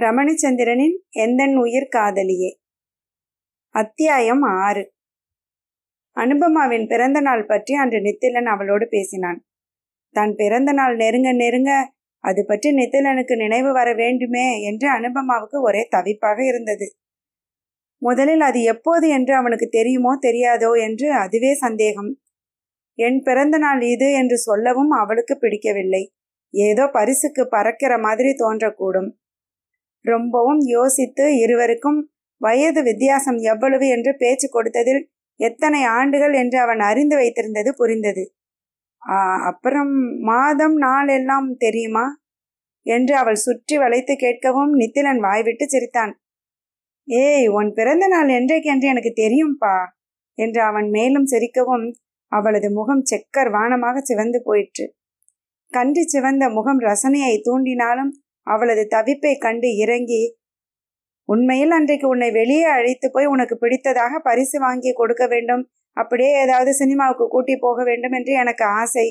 ரமணிச்சந்திரனின் எந்தன் உயிர் காதலியே? அத்தியாயம் ஆறு. அனுபமாவின் பிறந்த நாள் பற்றி அன்று நித்திலன் அவளோடு பேசினான். தான் பிறந்த நாள் நெருங்க நெருங்க அது பற்றி நித்திலனுக்கு நினைவு வர வேண்டுமே என்று அனுபமாவுக்கு ஒரே தவிப்பாக இருந்தது. முதலில் அது எப்போது என்று அவனுக்கு தெரியுமோ தெரியாதோ என்று அதுவே சந்தேகம். என் பிறந்த நாள் இது என்று சொல்லவும் அவளுக்கு பிடிக்கவில்லை. ஏதோ பரிசுக்கு பறக்கிற மாதிரி தோன்றக்கூடும். ரொம்பவும் யோசித்து இருவருக்கும் வயது வித்தியாசம் எவ்வளவு என்று பேச்சு கொடுத்ததில் எத்தனை ஆண்டுகள் என்று அவன் அறிந்து வைத்திருந்தது புரிந்தது. ஆ, அப்புறம் மாதம் நாள் எல்லாம் தெரியுமா? என்று அவள் சுற்றி வளைத்து கேட்கவும் நித்திலன் வாய்விட்டு சிரித்தான். ஏய் உன் பிறந்த நாள் என்றைக்கென்று எனக்கு தெரியும்பா? என்று அவன் மேலும் சிரிக்கவும் அவளது முகம் செக்கர் வானமாக சிவந்து போயிற்று. கன்றி சிவந்த முகம் ரசனையை தூண்டினாலும் அவளது தவிப்பை கண்டு இறங்கி உண்மையில் அன்றைக்கு உன்னை வெளியே அழைத்து போய் உனக்கு பிடித்ததாக பரிசு வாங்கி கொடுக்க வேண்டும். அப்படியே ஏதாவது சினிமாவுக்கு கூட்டி போக வேண்டும் என்று எனக்கு ஆசை.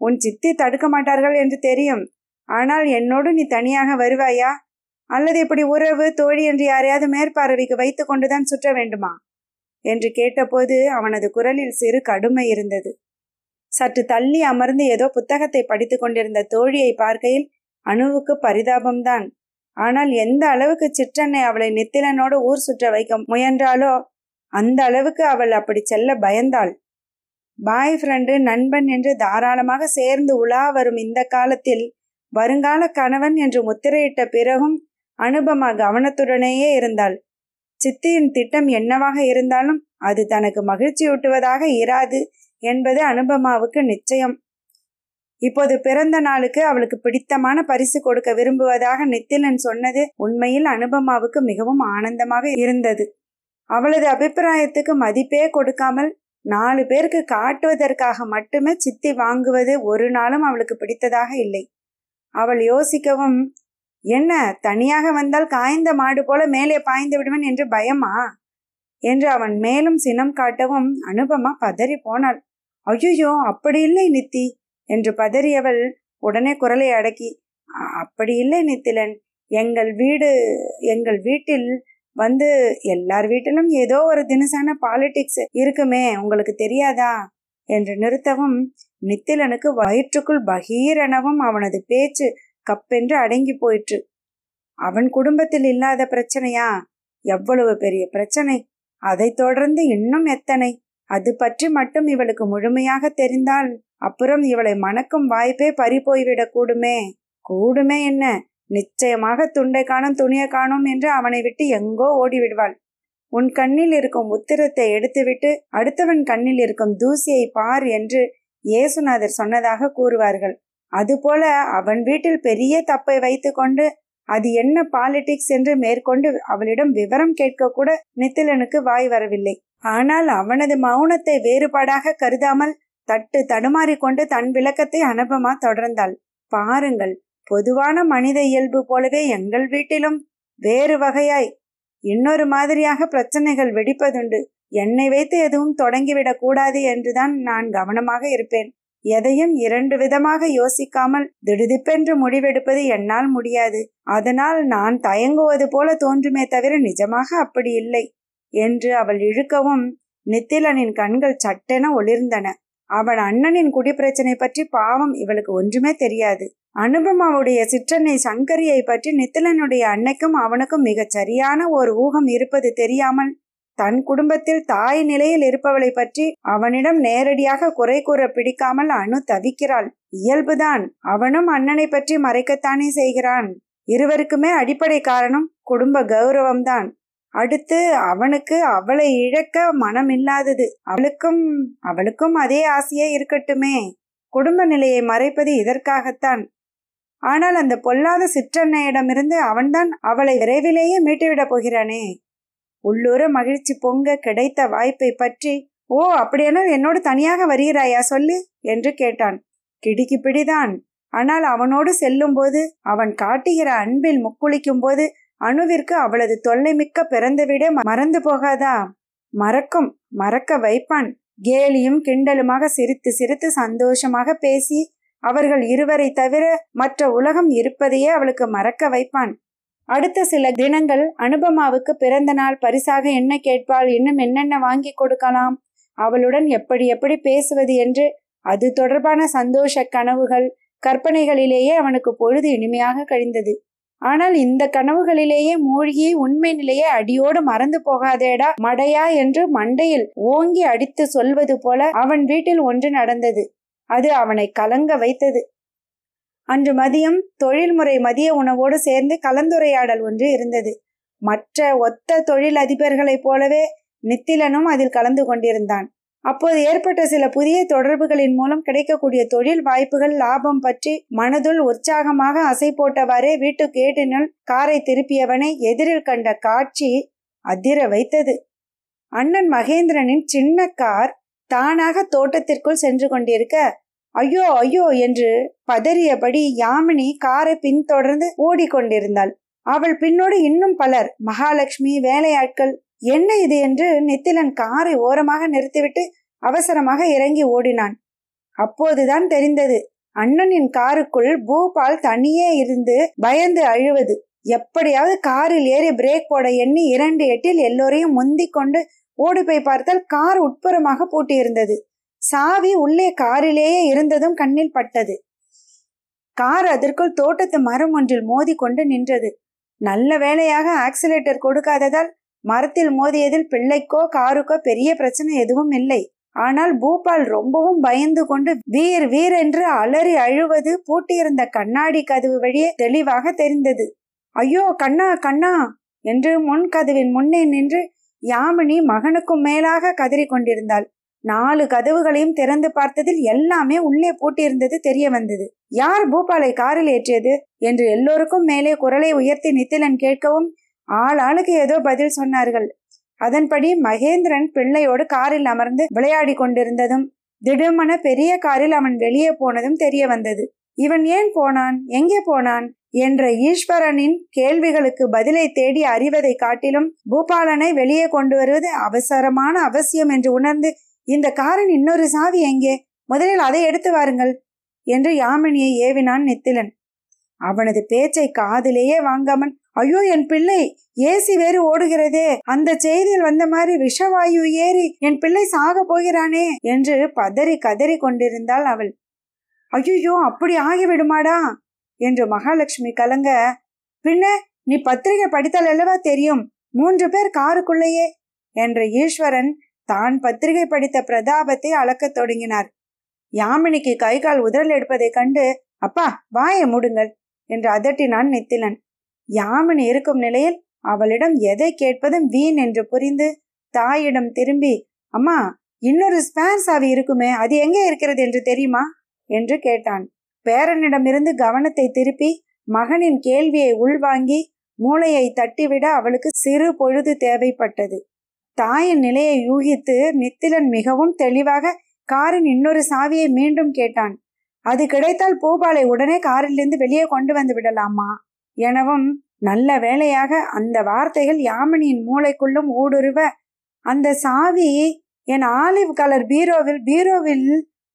உன் சித்தி தடுக்க மாட்டார்கள் என்று தெரியும். ஆனால் என்னோடு நீ தனியாக வருவாயா? அல்லது இப்படி உறவு தோழி என்று யாரையாவது மேற்பார்வைக்கு வைத்து கொண்டுதான் சுற்ற வேண்டுமா? என்று கேட்டபோது அவனது குரலில் சிறு கடுமை இருந்தது. சற்று தள்ளி அமர்ந்து ஏதோ புத்தகத்தை படித்து கொண்டிருந்த தோழியை பார்க்கையில் அணுவுக்கு பரிதாபம்தான். ஆனால் எந்த அளவுக்கு சிற்றன்னை அவளை நித்திலனோடு ஊர் சுற்ற வைக்க முயன்றாலோ அந்த அளவுக்கு அவள் அப்படி செல்ல பயந்தாள். பாய் ஃப்ரெண்டு நண்பன் என்று தாராளமாக சேர்ந்து உலா வரும் இந்த காலத்தில் வருங்கால கணவன் என்று முத்திரையிட்ட பிறகும் அனுபமா கவனத்துடனேயே இருந்தாள். சித்தியின் திட்டம் என்னவாக இருந்தாலும் அது தனக்கு மகிழ்ச்சியூட்டுவதாக இராது என்பது அனுபமாவுக்கு நிச்சயம். இப்போது பிறந்த நாளுக்கு அவளுக்கு பிடித்தமான பரிசு கொடுக்க விரும்புவதாக நித்திலன் சொன்னது உண்மையில் அனுபமாவுக்கு மிகவும் ஆனந்தமாக இருந்தது. அவளது அபிப்பிராயத்துக்கு மதிப்பே கொடுக்காமல் நாலு பேருக்கு காட்டுவதற்காக மட்டுமே சித்தி வாங்குவது ஒரு நாளும் அவளுக்கு பிடித்ததாக இல்லை. அவள் யோசிக்கவும் என்ன தனியாக வந்தால் காய்ந்த மாடு போல மேலே பாய்ந்து விடுவன் என்று பயமா? என்று அவன் மேலும் சினம் காட்டவும் அனுபமா பதறி போனாள். ஐயோ அப்படி இல்லை நித்தி. என்று பதறியவள் உடனே குரலை அடக்கி அப்படி இல்லை நித்திலன். எங்கள் வீடு எங்கள் வீட்டில் வந்து எல்லார் வீட்டிலும் ஏதோ ஒரு தினசான பாலிடிக்ஸ் இருக்குமே உங்களுக்கு தெரியாதா? என்று நிறுத்தவும் நித்திலனுக்கு வயிற்றுக்குள் பகீரெனவும் அவனது பேச்சு கப்பென்று அடங்கி போயிற்று. அவன் குடும்பத்தில் இல்லாத பிரச்சனையா? எவ்வளவு பெரிய பிரச்சனை. அதைத் தொடர்ந்து இன்னும் எத்தனை? அது பற்றி மட்டும் இவளுக்கு முழுமையாக தெரிந்தால் அப்புறம் இவளை மணக்கும் வாய்ப்பே பறி போய்விடக்கூடுமே கூடுமே கூடுமே என்ன? நிச்சயமாக துண்டை காணும் துணியை காணும் என்று அவனை விட்டு எங்கோ ஓடிவிடுவாள். உன் கண்ணில் இருக்கும் உத்திரத்தை எடுத்துவிட்டு அடுத்தவன் கண்ணில் இருக்கும் தூசியை பார் என்று இயேசுநாதர் சொன்னதாக கூறுவார்கள். அதுபோல அவன் வீட்டில் பெரிய தப்பை வைத்துக்கொண்டு அது என்ன பாலிடிக்ஸ் என்று மேற்கொண்டு அவளிடம் விவரம் கேட்க கூட நித்திலனுக்கு வாய் வரவில்லை. ஆனால் அவனது மௌனத்தை வேறுபாடாக கருதாமல் தட்டு தடுமாறிக்கொண்டு தன் விளக்கத்தை அனுபமா தொடர்ந்தாள். பாருங்கள் பொதுவான மனித இயல்பு போலவே எங்கள் வீட்டிலும் வேறு வகையாய் இன்னொரு மாதிரியாக பிரச்சனைகள் வெடிப்பதுண்டு. என்னை வைத்து எதுவும் தொடங்கிவிடக் கூடாது என்றுதான் நான் கவனமாக இருப்பேன். எதையும் இரண்டு விதமாக யோசிக்காமல் திடுதிப்பென்று முடிவெடுப்பது என்னால் முடியாது. அதனால் நான் தயங்குவது போல தோன்றுமே தவிர நிஜமாக அப்படி இல்லை. என்று அவள் இழுக்கவும் நித்திலனின் கண்கள் சட்டென ஒளிர்ந்தன. அவன் அண்ணனின் குடிப்பிரச்சனை பற்றி பாவம் இவளுக்கு ஒன்றுமே தெரியாது. அனுபமாவுடைய சிற்றனை சங்கரியை பற்றி நித்திலனுடைய அன்னைக்கும் அவனுக்கும் மிகச் சரியான ஒரு ஊகம் இருப்பது தெரியாமல் தன் குடும்பத்தில் தாய் நிலையில் இருப்பவளை பற்றி அவனிடம் நேரடியாக குறை கூற பிடிக்காமல் அணு தவிக்கிறாள். இயல்புதான் அவனும் அண்ணனை பற்றி மறைக்கத்தானே செய்கிறான். இருவருக்குமே அடிப்படை காரணம் குடும்ப கௌரவம்தான். அடுத்து அவனுக்கு அவளை இழக்க மனம் இல்லாதது அவளுக்கும் அவளுக்கும் அதே ஆசையே இருக்கட்டுமே. குடும்ப நிலையை மறைப்பது இதற்காகத்தான். ஆனால் அந்த பொல்லாத சிற்றன்னையிடமிருந்து அவன்தான் அவளை விரைவிலேயே மீட்டுவிடப் போகிறானே. உள்ளூர மகிழ்ச்சி பொங்க கிடைத்த வாய்ப்பை பற்றி ஓ அப்படியானால் என்னோடு தனியாக வருகிறாயா சொல்லு என்று கேட்டான். கிடுக்கி பிடிதான். ஆனால் அவனோடு செல்லும்போது அவன் காட்டுகிற அன்பில் முக்குளிக்கும் போது அணுவிற்கு அவளது தொல்லை மிக்க பிறந்த விட மறந்து போகாதா? மறக்கும் மறக்க வைப்பான். கேலியும் கிண்டலுமாக சிரித்து சிரித்து சந்தோஷமாக பேசி அவர்கள் இருவரை தவிர மற்ற உலகம் இருப்பதையே அவளுக்கு மறக்க வைப்பான். அடுத்த சில தினங்கள் அனுபமாவுக்கு பிறந்த நாள் பரிசாக என்ன கேட்பாள் இன்னும் என்னென்ன வாங்கி கொடுக்கலாம்? அவளுடன் எப்படி எப்படி பேசுவது என்று அது தொடர்பான சந்தோஷ கனவுகள் கற்பனைகளிலேயே அவனுக்கு பொழுது இனிமையாக கழிந்தது. ஆனால் இந்த கனவுகளிலேயே மூழ்கி உண்மை நிலையை அடியோடு மறந்து போகாதேடா மடையா என்று மண்டையில் ஓங்கி அடித்து சொல்வது போல அவன் வீட்டில் ஒன்று நடந்தது. அது அவனை கலங்க வைத்தது. அன்று மதியம் தொழில்முறை மதிய உணவோடு சேர்ந்து கலந்துரையாடல் ஒன்று இருந்தது. மற்ற ஒத்த தொழில் அதிபர்களைப் போலவே நித்திலனும் அதில் கலந்து கொண்டிருந்தான். அப்போது ஏற்பட்ட சில புதிய தொடர்புகளின் மூலம் கிடைக்கக்கூடிய தொழில் வாய்ப்புகள் லாபம் பற்றி மனதுள் உற்சாகமாக அசை போட்டவாறே வீட்டு கேட்டினுள் காரை திருப்பியவனை எதிரில் கண்ட காட்சி அதிர வைத்தது. அண்ணன் மகேந்திரனின் சின்ன கார் தானாக தோட்டத்திற்குள் சென்று கொண்டிருக்க ஐயோ ஐயோ என்று பதறியபடி யாமினி காரை பின்தொடர்ந்து ஓடிக்கொண்டிருந்தாள். அவள் பின்னோடு இன்னும் பலர் மகாலட்சுமி வேலையாட்கள் என்ன இது என்று நித்திலன் காரை ஓரமாக நிறுத்திவிட்டு அவசரமாக இறங்கி ஓடினான். அப்போதுதான் தெரிந்தது அண்ணனின் காருக்குள் பூபால் தனியே இருந்து பயந்து அழுவது. எப்படியாவது காரில் ஏறி பிரேக் போட எண்ணி இரண்டு எட்டில் எல்லோரையும் முந்தி கொண்டு ஓடி போய் பார்த்தால் கார் உட்புறமாக பூட்டியிருந்தது. சாவி உள்ளே காரிலேயே இருந்ததும் கண்ணில் பட்டது. கார் அதற்குள் தோட்டத்து மரம் ஒன்றில் மோதி கொண்டு நின்றது. நல்ல வேளையாக ஆக்சிலேட்டர் கொடுக்காததால் மரத்தில் மோதியதில் பிள்ளைக்கோ காருக்கோ பெரிய பிரச்சனை எதுவும் இல்லை. ஆனால் பூபால் ரொம்பவும் பயந்து கொண்டு வீர் வீர் என்று அலறி அழுவது பூட்டியிருந்த கண்ணாடி கதவு வழியே தெளிவாக தெரிந்தது. ஐயோ கண்ணா கண்ணா என்று முன் கதவின் முன்னே நின்று யாமினி மகனுக்கும் மேலாக கதறி கொண்டிருந்தாள். நாலு கதவுகளையும் திறந்து பார்த்ததில் எல்லாமே உள்ளே பூட்டியிருந்தது தெரிய வந்தது. யார் பூபாலை காரில் ஏற்றியது? என்று எல்லோருக்கும் மேலே குரலை உயர்த்தி நித்திலன் கேட்கவும் ஆளாளுக்கு ஏதோ பதில் சொன்னார்கள். அதன்படி மகேந்திரன் பிள்ளையோடு காரில் அமர்ந்து விளையாடி கொண்டிருந்ததும் திடுமன பெரிய காரில் அவன் வெளியே போனதும் தெரிய வந்தது. இவன் ஏன் போனான்? எங்கே போனான்? என்ற ஈஸ்வரனின் கேள்விகளுக்கு பதிலை தேடி அறிவதை காட்டிலும் பூபாலனை வெளியே கொண்டு வருவது அவசரமான அவசியம் என்று உணர்ந்து இந்த காரின் இன்னொரு சாவி எங்கே? முதலில் அதை எடுத்து வாருங்கள் என்று யாமினியை ஏவினான் நித்திலன். அவனது பேச்சை காதிலேயே வாங்காமல் ஐயோ என் பிள்ளை ஏசி வேறு ஓடுகிறதே. அந்த செய்தியில் வந்த மாதிரி விஷவாயு ஏறி என் பிள்ளை சாக போகிறானே என்று பதறி கதறி கொண்டிருந்தாள் அவள். ஐயோ அப்படி ஆகிவிடுமாடா என்று மகாலட்சுமி கலங்க. பின்ன நீ பத்திரிகை படித்தால் அல்லவா தெரியும்? மூன்று பேர் காருக்குள்ளேயே என்ற ஈஸ்வரன் தான் பத்திரிகை படித்த பிரதாபத்தை அளக்கத் தொடங்கினார். யாமினிக்கு கை கால் உதறல் எடுப்பதைக் கண்டு அப்பா வாயை மூடுங்கள் என்று அதட்டினான் நித்திலன். யாமினி இருக்கும் நிலையில் அவளிடம் எதை கேட்பதும் வீண் என்று புரிந்து தாயிடம் திரும்பி அம்மா இன்னொரு ஸ்பேர் சாவி இருக்குமே அது எங்கே இருக்கிறது என்று தெரியுமா? என்று கேட்டான். பேரனிடமிருந்து கவனத்தை திருப்பி மகனின் கேள்வியை உள்வாங்கி மூளையை தட்டிவிட அவளுக்கு சிறு பொழுது தேவைப்பட்டது. தாயின் நிலையை யூகித்து நித்திலன் மிகவும் தெளிவாக காரின் இன்னொரு சாவியை மீண்டும் கேட்டான். அது கிடைத்தால் பூபாலை உடனே காரிலிருந்து வெளியே கொண்டு வந்து விடலாமா? எனவும் நல்ல வேளையாக அந்த வார்த்தைகள் யாமினியின் மூளைக்குள்ளும் ஊடுருவ அந்த சாவி என் ஆலிவ் கலர் பீரோவில் பீரோவில்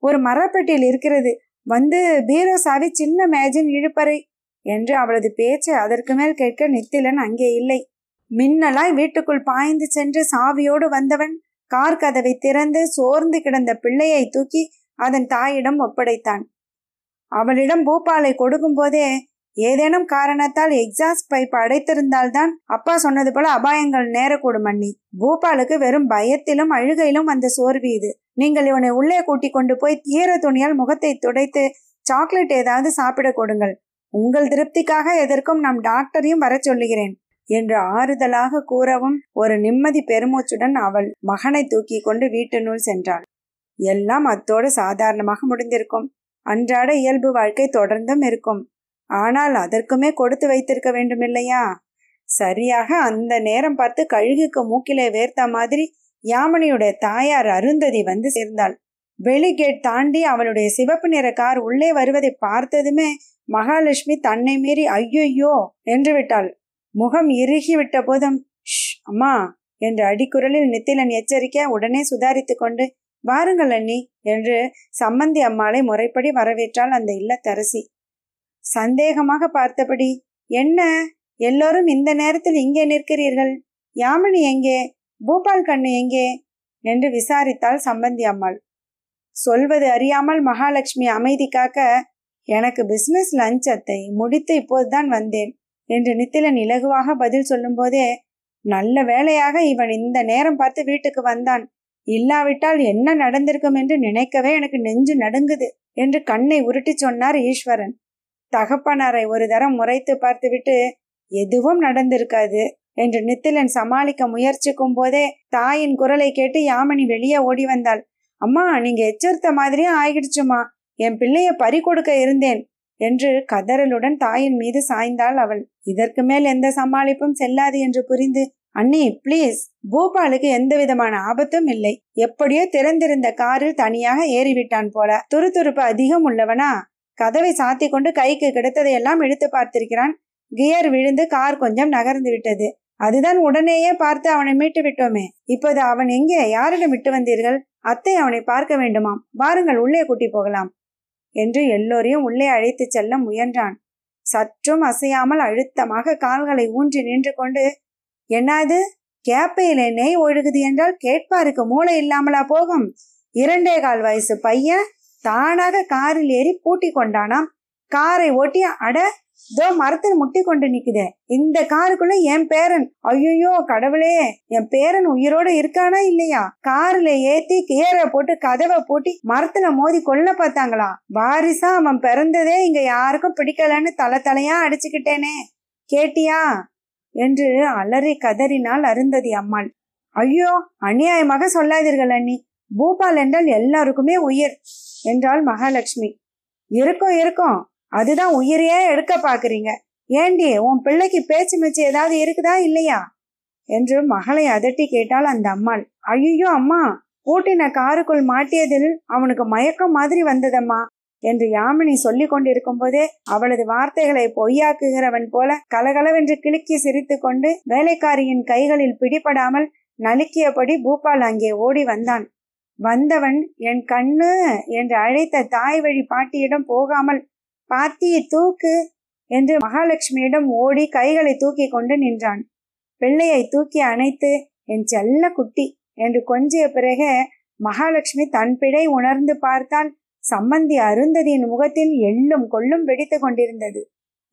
ஒரு மரப்பெட்டியில் இருக்கிறது. வந்து பீரோ சாவி சின்ன மேஜின் இழுப்பறை என்று அவளது பேச்சு அதற்கு மேல் கேட்க நித்திலன் அங்கே இல்லை. மின்னலாய் வீட்டுக்குள் பாய்ந்து சென்று சாவியோடு வந்தவன் கார் கதவை திறந்து சோர்ந்து கிடந்த பிள்ளையை தூக்கி அதன் தாயிடம் ஒப்படைத்தான். அவளிடம் பூபாலை கொடுக்கும் போதே ஏதேனும் காரணத்தால் எக்ஸாஸ்ட் பைப் அடைத்திருந்தால்தான் அப்பா சொன்னது போல அபாயங்கள் நேரக்கூடும் அண்ணி. பூபாலுக்கு வெறும் பயத்திலும் அழுகையிலும் அந்த சோர்வு இது. நீங்கள் இவனை உள்ளே கூட்டி கொண்டு போய் ஈர துணியால் முகத்தை துடைத்து சாக்லேட் ஏதாவது சாப்பிட கொடுங்கள். உங்கள் திருப்திக்காக எதற்கும் நாம் டாக்டரையும் வர சொல்லுகிறேன் என்று ஆறுதலாக கூறவும் ஒரு நிம்மதி பெருமூச்சுடன் அவள் மகனை தூக்கி கொண்டு வீட்டினுள் சென்றாள். எல்லாம் அத்தோடு சாதாரணமாக முடிந்திருக்கும். அன்றாட இயல்பு வாழ்க்கை தொடர்ந்தும் இருக்கும். ஆனால் அதற்குமே கொடுத்து வைத்திருக்க வேண்டும் இல்லையா சரியாக அந்த நேரம் பார்த்து கழுகுக்கு மூக்கிலே வேர்த்த மாதிரி யாமனியுடைய தாயார் அருந்ததி வந்து சேர்ந்தாள். வெளி கேட் தாண்டி அவளுடைய சிவப்பு நிற கார் உள்ளே வருவதை பார்த்ததுமே மகாலட்சுமி தன்னை மீறி ஐயோ என்று விட்டாள். முகம் இறுகி விட்ட போதும் அம்மா என்று அடிக்குரலில் நித்திலன் எச்சரிக்க உடனே சுதாரித்து கொண்டு வாருங்கள் அண்ணி என்று சம்மந்தி அம்மாளை முறைப்படி வரவேற்றாள் அந்த இல்லத்தரசி. சந்தேகமாக பார்த்தபடி என்ன? எல்லோரும் இந்த நேரத்தில் இங்கே நிற்கிறீர்கள்? யாமினி எங்கே? பூபால் கண்ணு எங்கே? என்று விசாரித்தாள் சம்பந்தி அம்மாள். சொல்வது அறியாமல் மகாலட்சுமி அமைதி காக்க எனக்கு பிஸ்னஸ் லஞ்சத்தை முடித்து இப்போதுதான் வந்தேன் என்று நித்திலன் இலகுவாக பதில் சொல்லும்போதே நல்ல வேளையாக இவன் இந்த நேரம் பார்த்து வீட்டுக்கு வந்தான். இல்லாவிட்டால் என்ன நடந்திருக்கும் என்று நினைக்கவே எனக்கு நெஞ்சு நடுங்குது என்று கண்ணை உருட்டி சொன்னார் ஈஸ்வரன். தகப்பனாரை ஒரு தரம் முறைத்து பார்த்துவிட்டு எதுவும் நடந்திருக்காது என்று நித்திலன் சமாளிக்க முயற்சிக்கும் போதே தாயின் குரலை கேட்டு யாமினி வெளியே ஓடி வந்தாள். அம்மா நீங்க எச்சரித்த மாதிரியே ஆகிடுச்சுமா என் பிள்ளைய பறி கொடுக்க இருந்தேன் என்று கதறலுடன் தாயின் மீது சாய்ந்தாள் அவள். இதற்கு மேல் எந்த சமாளிப்பும் செல்லாது என்று புரிந்து அண்ணி ப்ளீஸ் பூபாலுக்கு எந்த விதமான ஆபத்தும் இல்லை. எப்படியோ திறந்திருந்த காரில் தனியாக ஏறிவிட்டான் போல. துருதுருப்பு அதிகம் உள்ளவனா? கதவை சாத்தி கொண்டு கைக்கு கிடைத்ததையெல்லாம் இழுத்து பார்த்திருக்கிறான். கியர் விழுந்து கார் கொஞ்சம் நகர்ந்து விட்டது. அதுதான் உடனேயே பார்த்து அவனை மீட்டு விட்டோமே. இப்போது அவன் எங்கே? யாரிடம் விட்டு வந்தீர்கள்? அத்தை அவனை பார்க்க வேண்டுமாம். வாருங்கள் உள்ளே கூட்டி போகலாம். என்று எல்லோரையும் உள்ளே அழைத்துச் செல்ல முயன்றான். சற்றும் அசையாமல் அழுத்தமாக கால்களை ஊன்றி நின்று கொண்டு என்னது? கேப்பையிலே நெய் ஒழுகுது என்றால் கேட்பாருக்கு மூளை இல்லாமலா போகும்? இரண்டே கால் வயசு பையன் தானாக காரில் ஏறி பூட்டி கொண்டானாம். காரை ஓட்டி அட தோ மரத்தில் முட்டி கொண்டு நிக்குதே. இந்த காருக்குள்ள என் பேரன். ஐயோ கடவுளே என் பேரன் உயிரோட இருக்கானா இல்லையா? கார்ல ஏத்தி கேரை போட்டு கதவை பூட்டி மரத்துல மோதி கொல்ல பார்த்தாங்களா? வாரிசா அவன் பிறந்ததே இங்க யாருக்கும் பிடிக்கலன்னு தலை தலையா அடிச்சுக்கிட்டேனே. கேட்டியா? என்று அலறி கதறினால் அருந்ததி அம்மாள். ஐயோ அநியாயமாக சொல்லாதீர்கள் அண்ணி. பூபால் என்றால் எல்லாருக்குமே உயிர். என்றாள் மகாலட்சுமி. இருக்கும் இருக்கும். அதுதான் உயிரையே எடுக்க பாக்குறீங்க ஏண்டி உன் பிள்ளைக்கு பேச்சு மிச்சு ஏதாவது இருக்குதா இல்லையா? என்று மகளை அதட்டி கேட்டாள் அந்த அம்மாள். ஐயோ அம்மா பூட்டின காருக்குள் மாட்டியதில் அவனுக்கு மயக்கம் மாதிரி வந்ததம்மா என்று யாமினி சொல்லிக் கொண்டிருக்கும் போதே அவளது வார்த்தைகளை பொய்யாக்குகிறவன் போல கலகலவென்று கிளுக்கி சிரித்து கொண்டு வேலைக்காரியின் கைகளில் பிடிபடாமல் நலுக்கியபடி பூபால் அங்கே ஓடி வந்தான். வந்தவன் என் கண்ணு என்று அழைத்த தாய் வழி பாட்டியிடம் போகாமல் பாத்தியை தூக்கு என்று மகாலட்சுமியிடம் ஓடி கைகளை தூக்கி கொண்டு நின்றான். பிள்ளையை தூக்கி அணைத்து என் செல்ல குட்டி என்று கொஞ்சிய பிறகு மகாலட்சுமி தன் பிழை உணர்ந்து பார்த்தால் சம்பந்தி அருந்ததியின் முகத்தில் எள்ளும் கொள்ளும் வெடித்து கொண்டிருந்தது.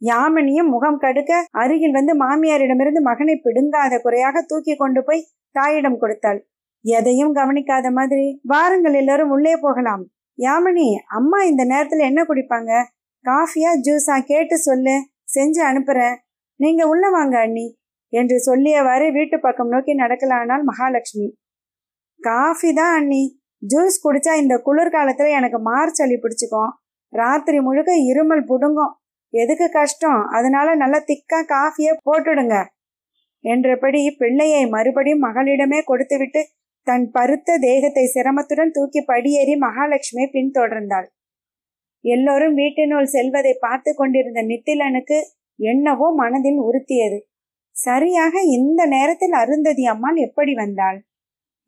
யாமினியும் முகம் கடுக்க அருகில் வந்து மாமியாரிடமிருந்து மகனை பிடுங்காத குறையாக தூக்கி கொண்டு போய் தாயிடம் கொடுத்தாள். எதையும் கவனிக்காத மாதிரி வாருங்கள் எல்லாரும் உள்ளே போகலாம். யாமினி அம்மா இந்த நேரத்துல என்ன குடிப்பாங்க? காஃபியா ஜூஸா? கேட்டு சொல்லு. செஞ்சு அனுப்புறேன் நீங்க உள்ள வாங்க அண்ணி. என்று சொல்லியவாறு வீட்டு பக்கம் நோக்கி நடக்கலானால் மகாலட்சுமி. காஃபி தான் அண்ணி. ஜூஸ் குடிச்சா இந்த குளிர்காலத்துல எனக்கு மார்ச் சளி பிடிச்சிக்கும். ராத்திரி முழுக்க இருமல் புடுங்கும். எதுக்கு கஷ்டம்? அதனால நல்லா திக்கா காஃபியை போட்டுடுங்க. என்றபடி பிள்ளையை மறுபடியும் மகளிடமே கொடுத்துவிட்டு தன் பருத்த தேகத்தை சிரமத்துடன் தூக்கி படியேறி மகாலட்சுமி பின்தொடர்ந்தாள். எல்லோரும் வீட்டினுள் செல்வதை பார்த்து கொண்டிருந்த நித்திலனுக்கு என்னவோ மனதில் உறுத்தியது. சரியாக இந்த நேரத்தில் அருந்ததி அம்மாள் எப்படி வந்தாள்?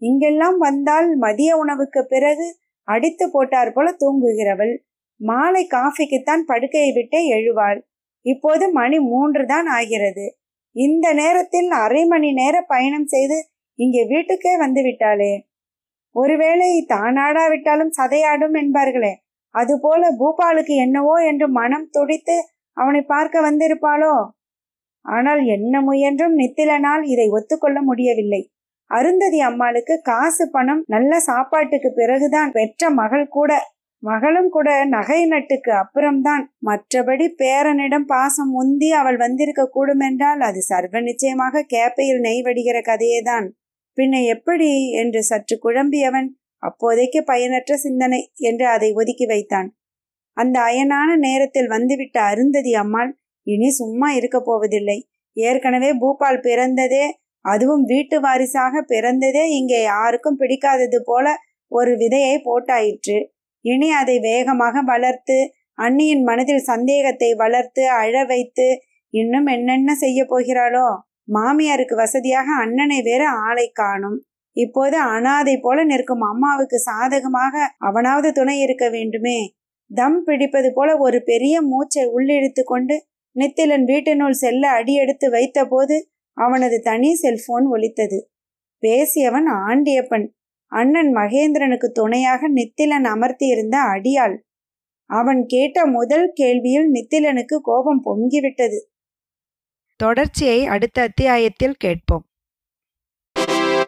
இங்கெல்லாம் வந்தால் மதிய உணவுக்கு பிறகு அடித்து போட்டார் போல தூங்குகிறவள். மாலை காஃபிக்குத்தான் படுக்கையை விட்டே எழுவாள். இப்போது மணி மூன்று தான் ஆகிறது. இந்த நேரத்தில் அரை மணி நேர பயணம் செய்து இங்கே வீட்டுக்கே வந்து விட்டாளே. ஒருவேளை தானாடாவிட்டாலும் சதையாடும் என்பார்களே. அதுபோல பூபாலுக்கு என்னவோ என்று மனம் துடித்து அவனை பார்க்க வந்திருப்பாளோ? ஆனால் என்ன முயன்றும் நித்திலனால் இதை ஒத்துக்கொள்ள முடியவில்லை. அருந்ததி அம்மாளுக்கு காசு பணம் நல்ல சாப்பாட்டுக்கு பிறகுதான் பெற்ற மகள் கூட மகளும் கூட நகை நட்டுக்கு அப்புறம்தான் மற்றபடி பேரனிடம் பாசம் உந்தி அவள் வந்திருக்க கூடுமென்றால் அது சர்வ நிச்சயமாக கேப்பையில் நெய் வடிகிற கதையேதான். பின்ன எப்படி என்று சற்று குழம்பியவன் அப்போதைக்கு பயனற்ற சிந்தனை என்று அதை ஒதுக்கி வைத்தான். அந்த அயனான நேரத்தில் வந்துவிட்ட அருந்ததி அம்மாள் இனி சும்மா இருக்க போவதில்லை. ஏற்கனவே பூபால் பிறந்ததே அதுவும் வீட்டு வாரிசாக பிறந்ததே இங்கே யாருக்கும் பிடிக்காதது போல ஒரு விதையை போட்டாயிற்று. இனி அதை வேகமாக வளர்த்து அண்ணியின் மனதில் சந்தேகத்தை வளர்த்து அழ வைத்து இன்னும் என்னென்ன செய்ய போகிறாளோ? மாமியாருக்கு வசதியாக அண்ணனை வேற ஆளை காணும். இப்போது அனாதை போல நிற்கும் அம்மாவுக்கு சாதகமாக அவனாவது துணை இருக்க வேண்டுமே. தம் பிடிப்பது போல ஒரு பெரிய மூச்சை உள்ளிழுத்து கொண்டு நித்திலன் வீட்டினுள் செல்ல அடியெடுத்து வைத்தபோது அவனது தனி செல்போன் ஒலித்தது. பேசியவன் ஆண்டியப்பன். அண்ணன் மகேந்திரனுக்கு துணையாக நித்திலன் அமர்த்தியிருந்த அடியாள். அவன் கேட்ட முதல் கேள்வியில் நித்திலனுக்கு கோபம் பொங்கிவிட்டது. தொடர்ச்சியை அடுத்த அத்தியாயத்தில் கேட்போம்.